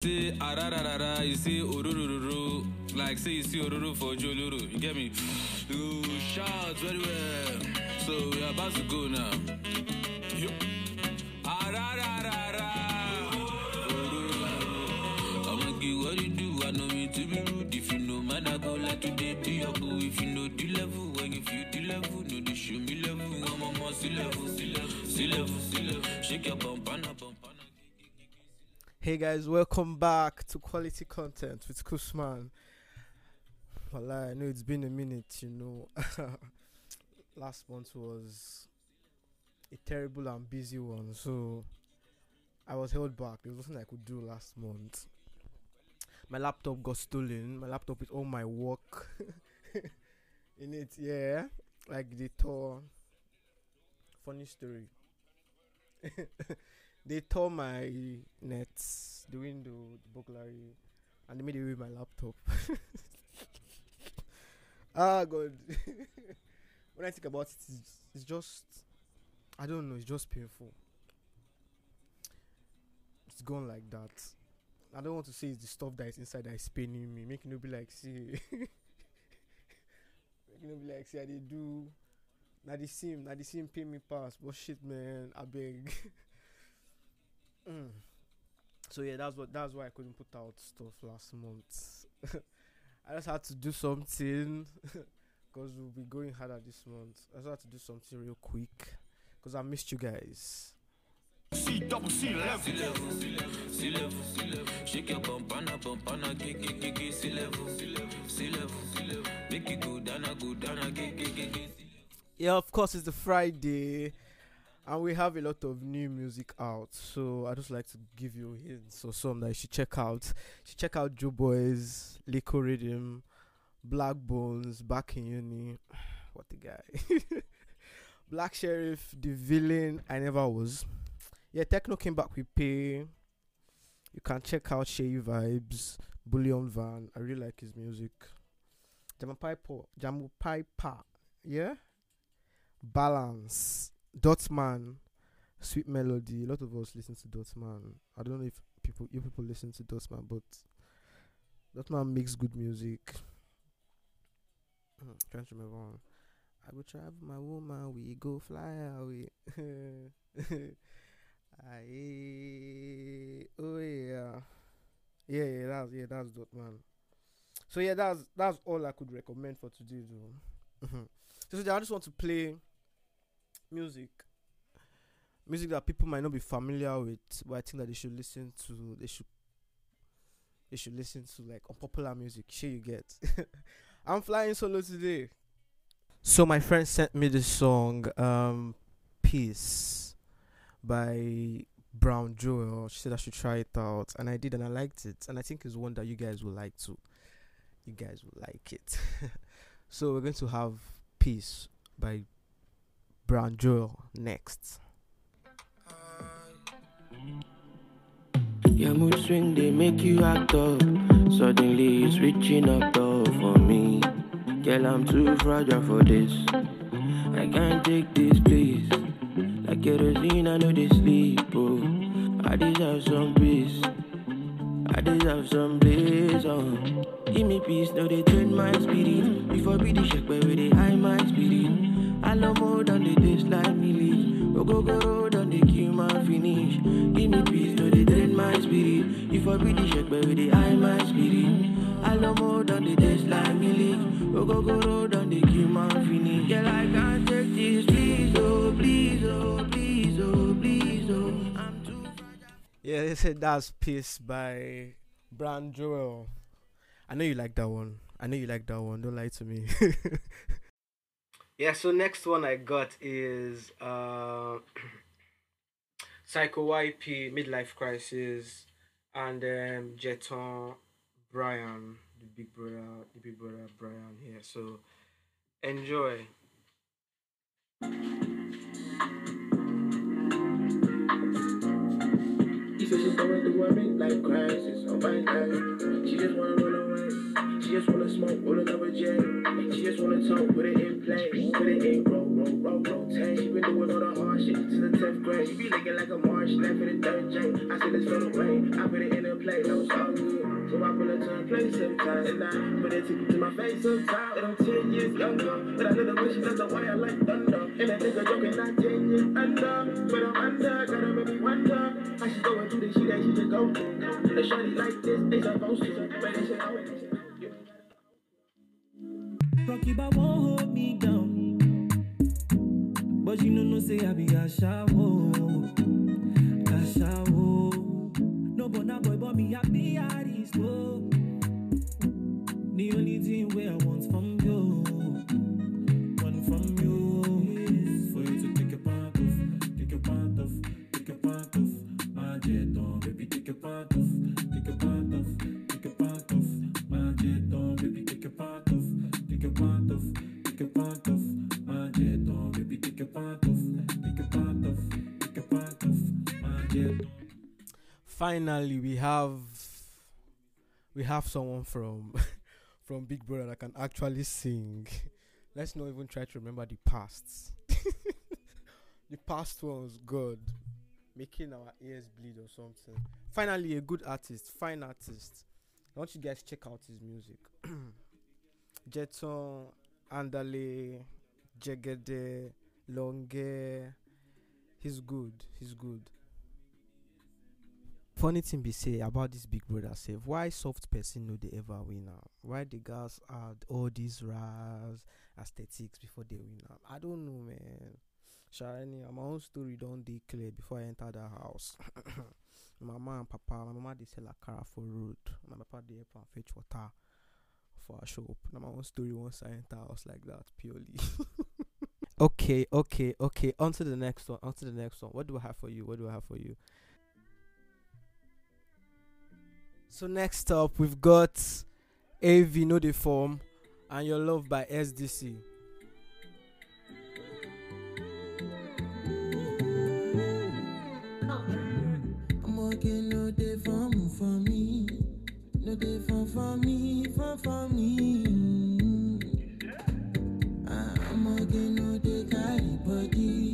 Say arararara, you say ororororo, like say you see ororo for Joloro. You get me? You shout very well. So we are about to go now. Yup. Arararara. I'ma give what you do. I know me to be rude. If you know man, I go like today. Do your. If you know the level, when if you the level, know the show me level. I'm on my sea level, level, level, level. Shake your bum. Hey guys, welcome back to Quality Content with Kusman. Well, I know it's been a minute, you know. Last month was a terrible and busy one, so I was held back. There was nothing I could do last month. My laptop got stolen. My laptop with all my work in it, yeah. Like they tore. Funny story. they tore my nets, the window, the burglary, and they made away with my laptop. ah, God. when I think about it, it's, it's just, I don't know, it's just painful. It's gone like that. I don't want to say it's the stuff that is inside that is paining me, making it be like, see, making it be like, see, I did do. Now the same, now the same pay me pass, but shit, man, I beg. Mm. So yeah, that's what that's why I couldn't put out stuff last month. I just had to do something because we'll be going harder this month. I just had to do something real quick because I missed you guys. C double C level. Sea level, sea level, sea level, sea level. Shake your bum, pana, bum, pana, get, get, get, get, level, sea level, sea level, sea level. Make it go down, go down, get, get, get, get. Yeah, of course it's the Friday, and we have a lot of new music out. So I just like to give you hints or some that you should check out. You should check out Joe Boys, Lico Rhythm, BlaqBonez, Back in Uni. What the guy? Black Sherif, the villain I never was. Yeah, Tekno came back with Pay. You can check out Shay Vibes, Bullion Van. I really like his music. Jamopyper, Jamu Piper. Yeah. Balance, Dotman, Sweet Melody. A lot of us listen to Dotman. I don't know if people you people listen to Dotman, but Dotman makes good music. Hmm, Trying to remember one. I go travel my woman, we go fly away. Aye, oh yeah, yeah, yeah. That's yeah, that's Dotman. So yeah, that's that's all I could recommend for today, though. So today I just want to play music, music that people might not be familiar with, but I think that they should listen to. They should they should listen to like unpopular music. Sure, you get. I'm flying solo today. So my friend sent me this song, um, "Peace" by Brown Joel. She said I should try it out, and I did, and I liked it, and I think it's one that you guys will like too. You guys will like it. so we're going to have "Peace" by Brown Joel next. Your mood swing, they make you act up. Suddenly it's reaching up door for me. Girl, I'm too fragile for this. I can't take this, please. Like kerosene, I know they sleep. Oh, I deserve some peace. I deserve some bliss. Oh, give me peace, no they drain my spirit. Before be the shake where they high my spirit. I love more than the taste like me leave. Go go go road on the kill my finish. Give me peace, no they drain my spirit. Before be the shake where they high my spirit. I more than the taste like me leave. Go go go road on the kill my finish. Yeah, I can't take this, please, oh, please, oh, please, oh, please, oh. I'm too Yeah, they said that's Peace by Brown Joel. I know you like that one. I know you like that one. Don't lie to me. yeah, so next one I got is uh Psycho YP Midlife Crisis and um Jeton Brian, the big brother the big brother Brian here. So enjoy. She's going through women like life crisis. Oh my. She just wanna run away. She just wanna smoke, roll another J. She just wanna talk, put it in play. Put it in, roll, roll, roll, rotate. She been doing all the hard shit since the 10th grade. She be looking like a march, left for the third J. I it's for the way. I put it in a play, no, it's all good. So I pull it to a place sometimes. And I put it to, my face sometimes. And I'm 10 years younger. But I know the way she the way I like thunder. And think I'm joking, not 10 years under. But I'm under, gotta make me wonder. How she going through the shit that she just go through. The shorty like this, they supposed to. But they say, oh, Rocky Ba won't hold me down. But you know, no say I be a shower. A shower. No bona boy, but me I be a. The only thing where I want from you, baby, finally we have we have someone from from Big Brother that can actually sing. Let's not even try to remember the past. the past one was good, making our ears bleed or something. Finally, a good artist, fine artist. I want you guys check out his music. Jeton, Andale, Jegede, Longe. He's good. He's good. funny thing be say about this big brother sef why soft person no dey ever win am why the girls add all these ras aesthetics before they win am i don't know man anyhow my own story don dey clear before i enter that house my mama and papa my mama dey sell akara for road my papa dey help am fetch water for her shop na my own story once i enter house like that purely. Okay okay okay. On to the next one on to the next one. What do i have for you? What do i have for you? So next up, we've got AV No The Form and Your Love by SDC. No day for me, for for me. I'm working no carry body.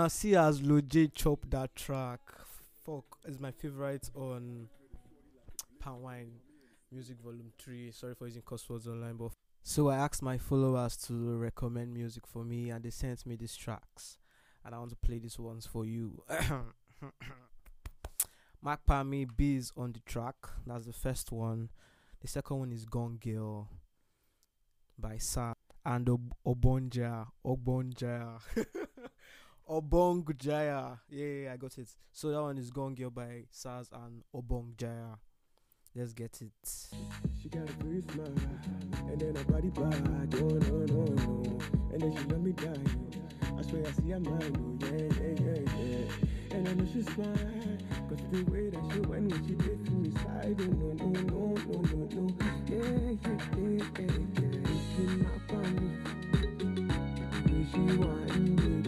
Una see as Loj chop that track. Fuck, is my favorite on Pan Wine Music Volume 3. Sorry for using cuss words online, but so I asked my followers to recommend music for me, and they sent me these tracks, and I want to play these ones for you. Mark Pami Biz on the track. That's the first one. The second one is Gone Girl by Sa and Ob- Obonja. Obonja. Obongjayar. Yeah, yeah, I got it. So that one is Gone Girl by Sarz and Obongjayar. Let's get it. She got a pretty smile, and then her body bad, oh no no no, and then she let me die. I swear I see her mind, oh yeah yeah yeah yeah, and I know she's smart, cause the way that she went when she did to me side, oh no no no no no no, yeah yeah yeah yeah yeah, she not me, the she whine, baby,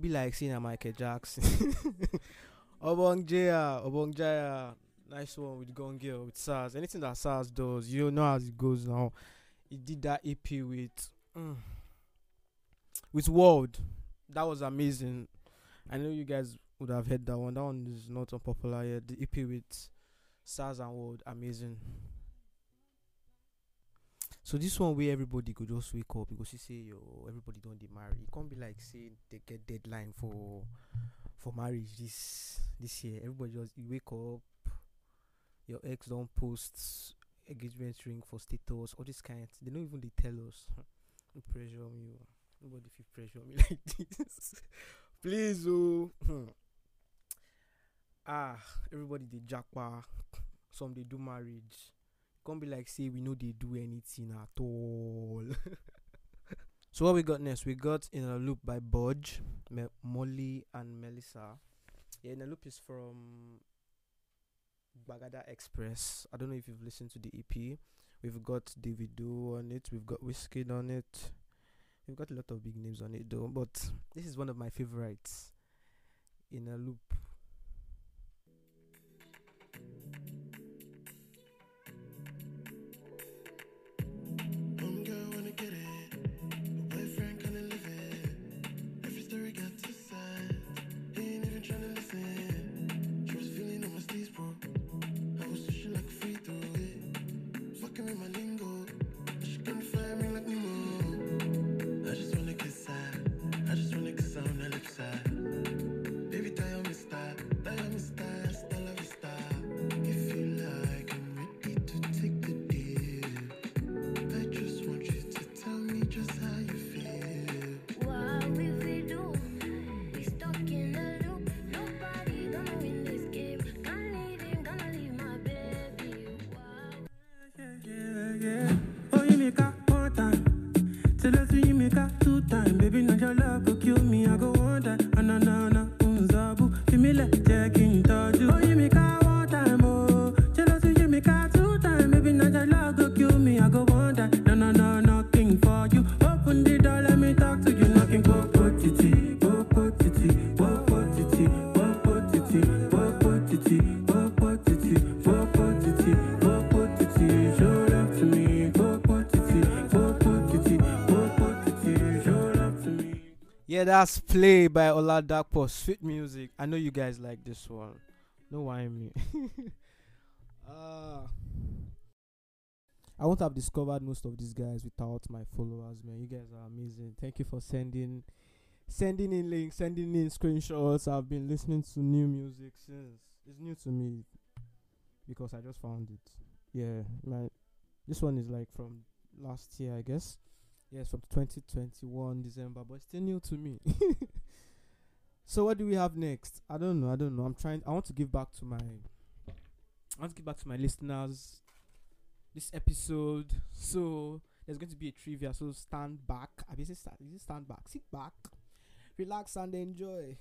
be like seeing a Michael Jackson. Obongjayar, Obong Jaya, nice one with Gone Girl, with Sarz. Anything that Sarz does, you know how it goes now. He did that EP with mm, with WurlD. That was amazing. I know you guys would have heard that one. That one is not unpopular yet. The EP with Sarz and WurlD, amazing. So this one where everybody could just wake up because you say yo everybody don't they marry. It can't be like say they get deadline for for marriage this this year. Everybody just you wake up, your ex don't post engagement ring for status, all this kind. They don't even they tell us. Don't pressure me. oh. Nobody feel pressure me like this. Please oh. ah, everybody they jackpot. Some they do marriage. Can't be like say we know they do anything at all. so what we got next? We got in a loop by Budge, Me- Molly and Melissa. Yeah, in a loop is from Bagada Express. I don't know if you've listened to the EP. We've got Davido on it. We've got Whiskey on it. We've got a lot of big names on it though. But this is one of my favorites. In a loop. Yeah, that's Play by Ola Dakpo. Sweet music. I know you guys like this one. No why me. uh, I won't have discovered most of these guys without my followers, man. You guys are amazing. Thank you for sending sending in links, sending in screenshots. I've been listening to new music since it's new to me because I just found it. Yeah, my this one is like from last year, I guess. Yes, from 2021 December, but still new to me. so what do we have next? I don't know. I don't know. I'm trying. I want to give back to my. I want to give back to my listeners. This episode. So there's going to be a trivia. So stand back. I mean, stand, stand back? Sit back, relax and enjoy.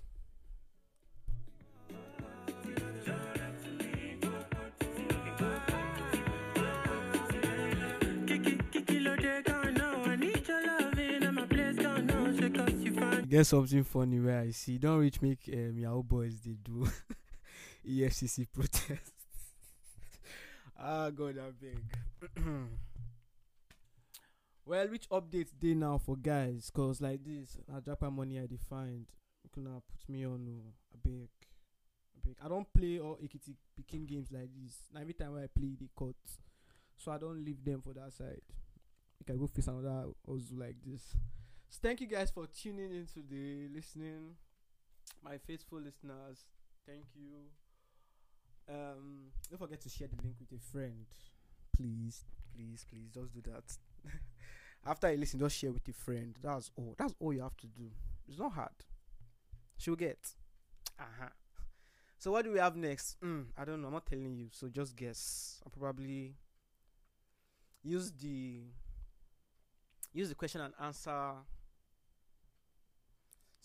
Get something funny where I see. Don't reach make um, Yahoo boys they do EFCC protest. ah God, I beg. well, which updates day now for guys? Cause like this, I drop my money I defined. You gonna put me on. Oh, I beg. I beg. I don't play all Ekiti picking games like this. Now every time I play, they cut. So I don't leave them for that side. You can go face another also like this. So thank you guys for tuning in today, listening. My faithful listeners, thank you. Um, don't forget to share the link with a friend. Please, please, please, just do that. After you listen, just share with a friend. That's all. That's all you have to do. It's not hard. She'll get. Uh-huh. So what do we have next? Mm, I don't know. I'm not telling you. So just guess. I'll probably use the use the question and answer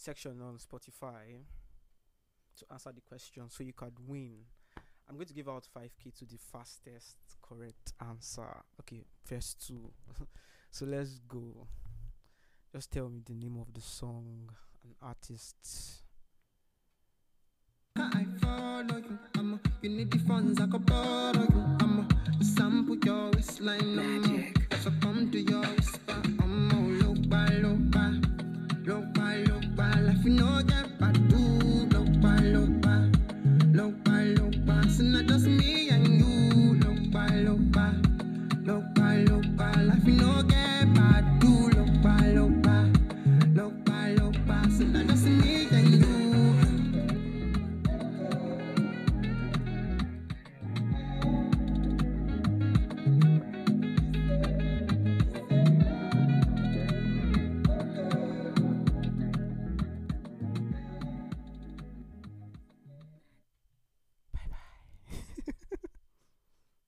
section on Spotify to answer the question so you could win. I'm going to give out 5k to the fastest correct answer. Okay, first two. so let's go. Just tell me the name of the song and artist. I follow you. I'm a, you need the funds, I could borrow you. I'm a sample your waistline. I'm a, so come to your whisper. I'm a look by, look by, by, look by. So not just me